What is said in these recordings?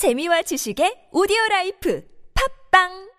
재미와 지식의 오디오 라이프. 팝빵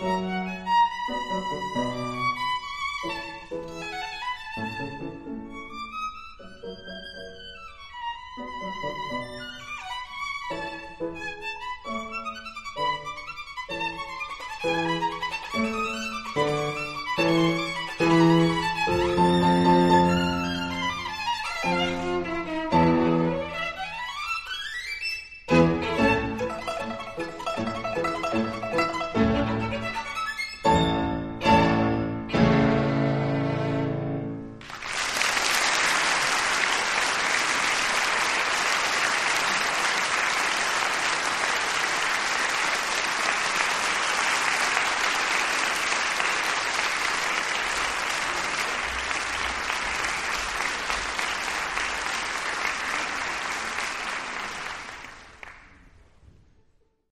Música